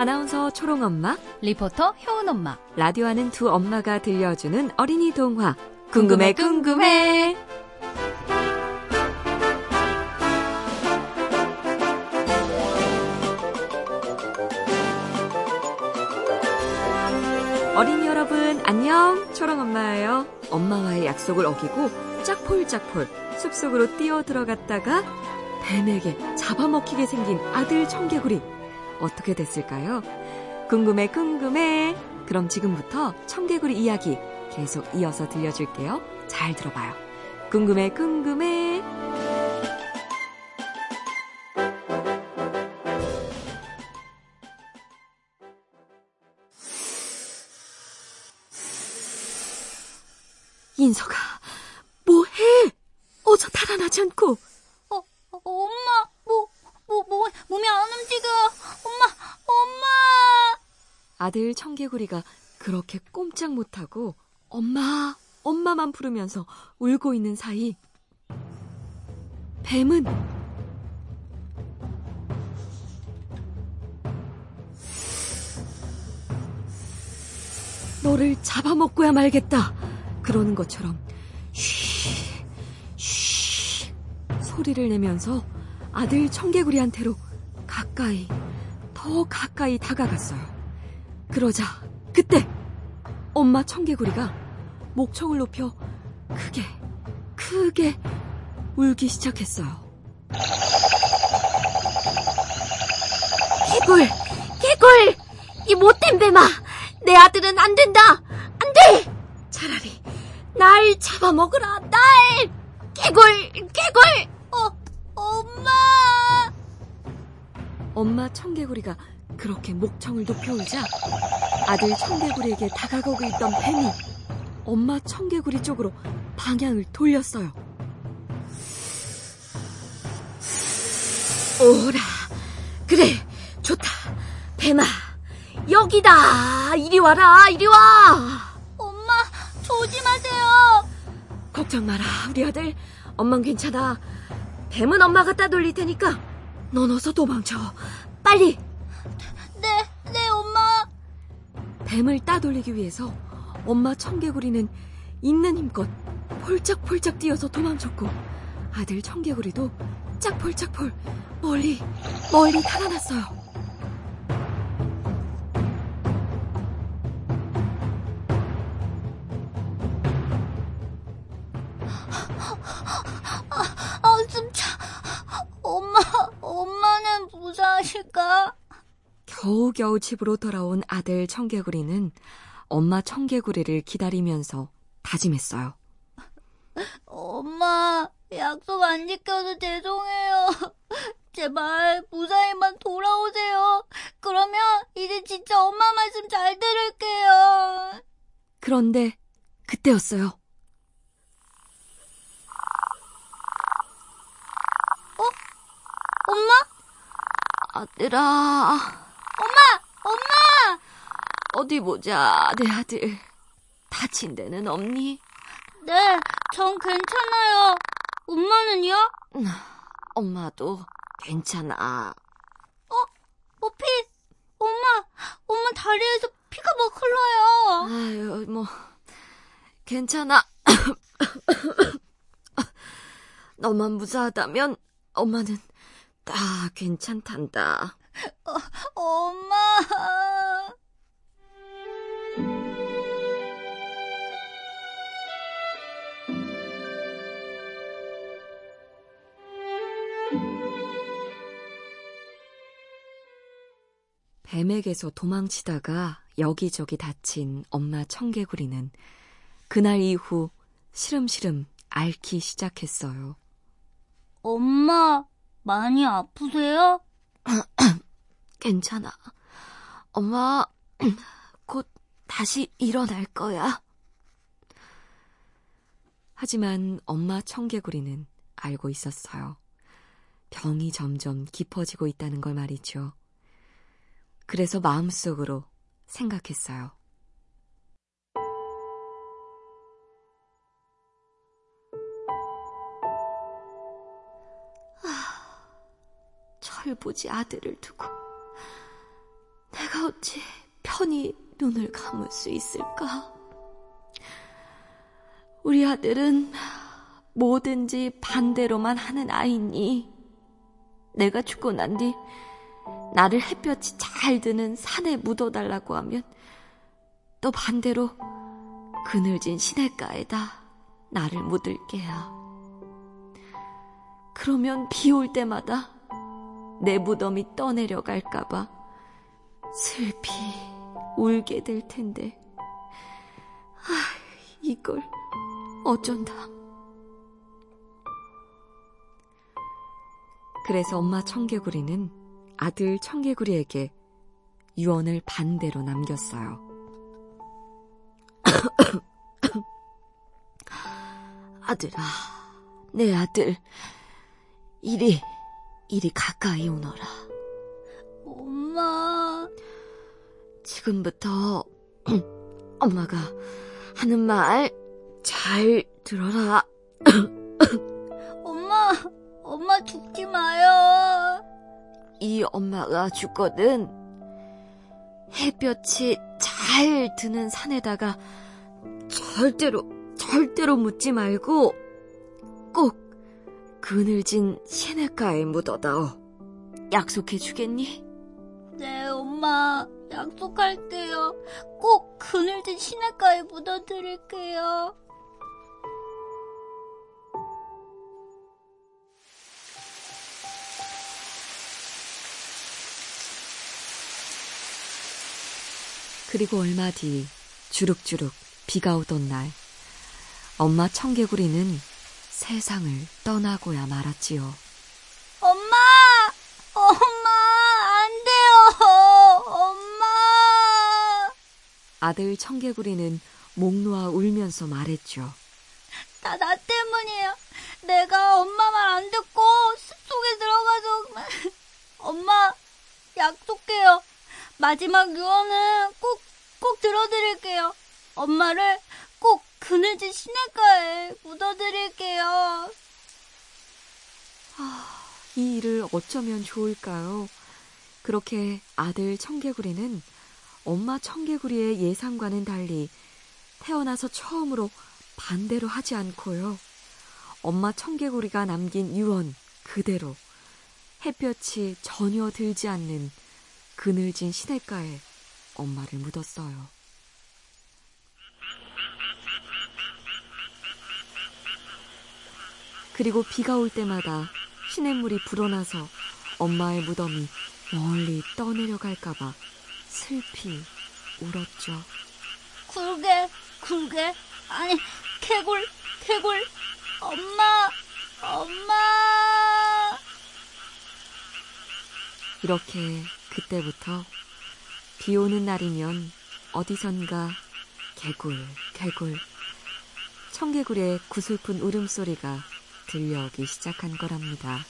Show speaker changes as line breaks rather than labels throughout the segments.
아나운서 초롱엄마,
리포터 효은엄마.
라디오 하는 두 엄마가 들려주는 어린이 동화. 궁금해, 궁금해. 어린이 여러분, 안녕. 초롱엄마예요. 엄마와의 약속을 어기고 짝폴짝폴 숲속으로 뛰어 들어갔다가 뱀에게 잡아먹히게 생긴 아들 청개구리. 어떻게 됐을까요? 궁금해, 궁금해. 그럼 지금부터 청개구리 이야기 계속 이어서 들려줄게요. 잘 들어봐요. 궁금해, 궁금해. 인서가 뭐해? 어서 달아나지 않고.
어, 어, 엄마, 뭐, 뭐, 뭐, 몸이 안 움직여.
아들 청개구리가 그렇게 꼼짝 못하고 엄마, 엄마만 부르면서 울고 있는 사이 뱀은 너를 잡아먹고야 말겠다. 그러는 것처럼 쉬, 쉬 소리를 내면서 아들 청개구리한테로 가까이, 더 가까이 다가갔어요. 그러자 그때 엄마 청개구리가 목청을 높여 크게, 크게 울기 시작했어요.
개굴, 개굴! 이 못된 뱀아! 내 아들은 안 된다! 안 돼! 차라리 날 잡아먹으라, 날! 개굴, 개굴! 어, 엄마!
엄마 청개구리가 그렇게 목청을 높여 울자 아들 청개구리에게 다가가고 있던 뱀이 엄마 청개구리 쪽으로 방향을 돌렸어요.
오라. 그래, 좋다. 뱀아, 여기다. 이리 와라, 이리 와. 엄마, 조심하세요.
걱정 마라, 우리 아들. 엄만 괜찮아. 뱀은 엄마가 따돌릴 테니까 넌 어서 도망쳐. 빨리. 뱀을 따돌리기 위해서 엄마 청개구리는 있는 힘껏 폴짝폴짝 뛰어서 도망쳤고 아들 청개구리도 짝폴짝폴 멀리 멀리 달아났어요. 겨우겨우 집으로 돌아온 아들 청개구리는 엄마 청개구리를 기다리면서 다짐했어요.
엄마, 약속 안 지켜서 죄송해요. 제발 무사히만 돌아오세요. 그러면 이제 진짜 엄마 말씀 잘 들을게요.
그런데 그때였어요.
엄마?
아들아,
엄마! 엄마!
어디 보자, 내 아들. 다친 데는 없니?
네, 전 괜찮아요. 엄마는요?
엄마도 괜찮아.
어, 피? 엄마, 엄마 다리에서 피가 막 흘러요.
아유, 뭐, 괜찮아. 너만 무사하다면 엄마는 다 괜찮단다.
엄마.
뱀에게서 도망치다가 여기저기 다친 엄마 청개구리는 그날 이후 시름시름 앓기 시작했어요.
엄마, 많이 아프세요?
괜찮아. 엄마, 곧 다시 일어날 거야. 하지만 엄마 청개구리는 알고 있었어요. 병이 점점 깊어지고 있다는 걸 말이죠. 그래서 마음속으로 생각했어요. 철부지 아들을 두고 어찌 편히 눈을 감을 수 있을까? 우리 아들은 뭐든지 반대로만 하는 아이니 내가 죽고 난 뒤 나를 햇볕이 잘 드는 산에 묻어달라고 하면 또 반대로 그늘진 시냇가에다 나를 묻을게요. 그러면 비 올 때마다 내 무덤이 떠내려갈까봐 슬피 울게 될 텐데. 아, 이걸 어쩐다. 그래서 엄마 청개구리는 아들 청개구리에게 유언을 반대로 남겼어요. 아들아, 내 아들, 이리, 이리 가까이 오너라.
엄마.
지금부터 엄마가 하는 말 잘 들어라.
엄마, 엄마 죽지 마요.
이 엄마가 죽거든. 햇볕이 잘 드는 산에다가 절대로, 절대로 묻지 말고 꼭 그늘진 시냇가에 묻어다오. 약속해 주겠니?
네, 엄마. 약속할게요. 꼭 그늘진 시냇가에 묻어드릴게요.
그리고 얼마 뒤 주룩주룩 비가 오던 날 엄마 청개구리는 세상을 떠나고야 말았지요.
엄마! 엄마! 안 돼요! 엄마!
아들 청개구리는 목 놓아 울면서 말했죠.
다 나 때문이에요. 내가 엄마 말 안 듣고 숲속에 들어가서 엄마 약속해요. 마지막 유언은 꼭, 꼭 들어드릴게요. 엄마를 꼭 그늘진 시냇가에 묻어드릴게요.
아, 이 일을 어쩌면 좋을까요? 그렇게 아들 청개구리는 엄마 청개구리의 예상과는 달리 태어나서 처음으로 반대로 하지 않고요. 엄마 청개구리가 남긴 유언 그대로 햇볕이 전혀 들지 않는 그늘진 시냇가에 엄마를 묻었어요. 그리고 비가 올 때마다 시냇물이 불어나서 엄마의 무덤이 멀리 떠내려갈까봐 슬피 울었죠.
굴게, 굴게. 아니, 개굴, 개굴. 엄마, 엄마.
이렇게 그때부터 비 오는 날이면 어디선가 개굴, 개굴, 청개굴의 구슬픈 울음소리가 들려오기 시작한 거랍니다.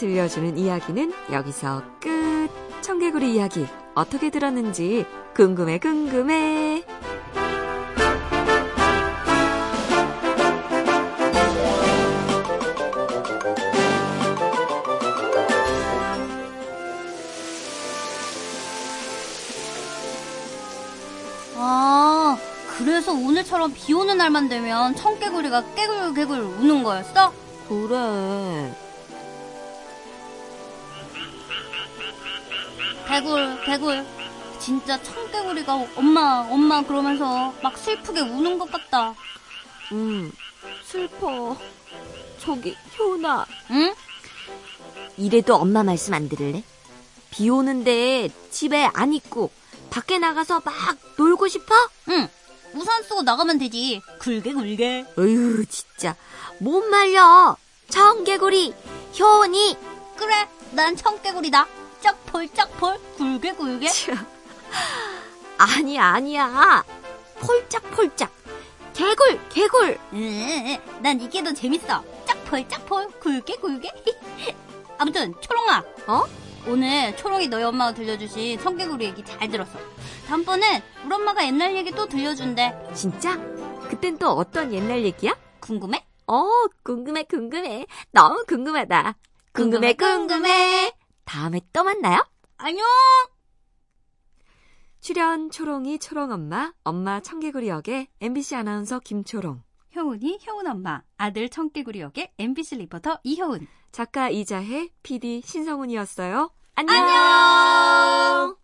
들려주는 이야기는 여기서 끝. 청개구리 이야기 어떻게 들었는지 궁금해 궁금해.
아, 그래서 오늘처럼 비 오는 날만 되면 청개구리가 깨굴깨굴 우는 거였어?
그래.
개굴, 개굴. 진짜 청개구리가 엄마, 엄마 그러면서 막 슬프게 우는 것 같다.
음, 슬퍼. 저기, 효나.
응?
이래도 엄마 말씀 안 들을래? 비 오는데 집에 안 있고 밖에 나가서 막 놀고 싶어?
응. 우산 쓰고 나가면 되지. 굴게, 굴게.
어휴, 진짜. 못 말려. 청개구리, 효니.
그래, 난 청개구리다. 쩍폴. 굴게, 굴게.
아니야, 아니야. 폴짝폴짝. 개굴, 개굴.
응, 난 이게 더 재밌어. 쩍폴, 폴짝폴 굵게 굵게. 아무튼 초롱아.
어?
오늘 초롱이 너희 엄마가 들려주신 청개구리 얘기 잘 들었어. 다음번엔 우리 엄마가 옛날 얘기 또 들려준대.
진짜? 그땐 또 어떤 옛날 얘기야?
궁금해?
어, 궁금해, 궁금해. 너무 궁금하다. 궁금해, 궁금해. 다음에 또 만나요.
안녕.
출연 초롱이 초롱엄마, 엄마 청개구리 역의 MBC 아나운서 김초롱,
효은이 효은 엄마, 아들 청개구리 역의 MBC 리포터 이효은.
작가 이자혜, PD 신성훈이었어요. 안녕!
안녕!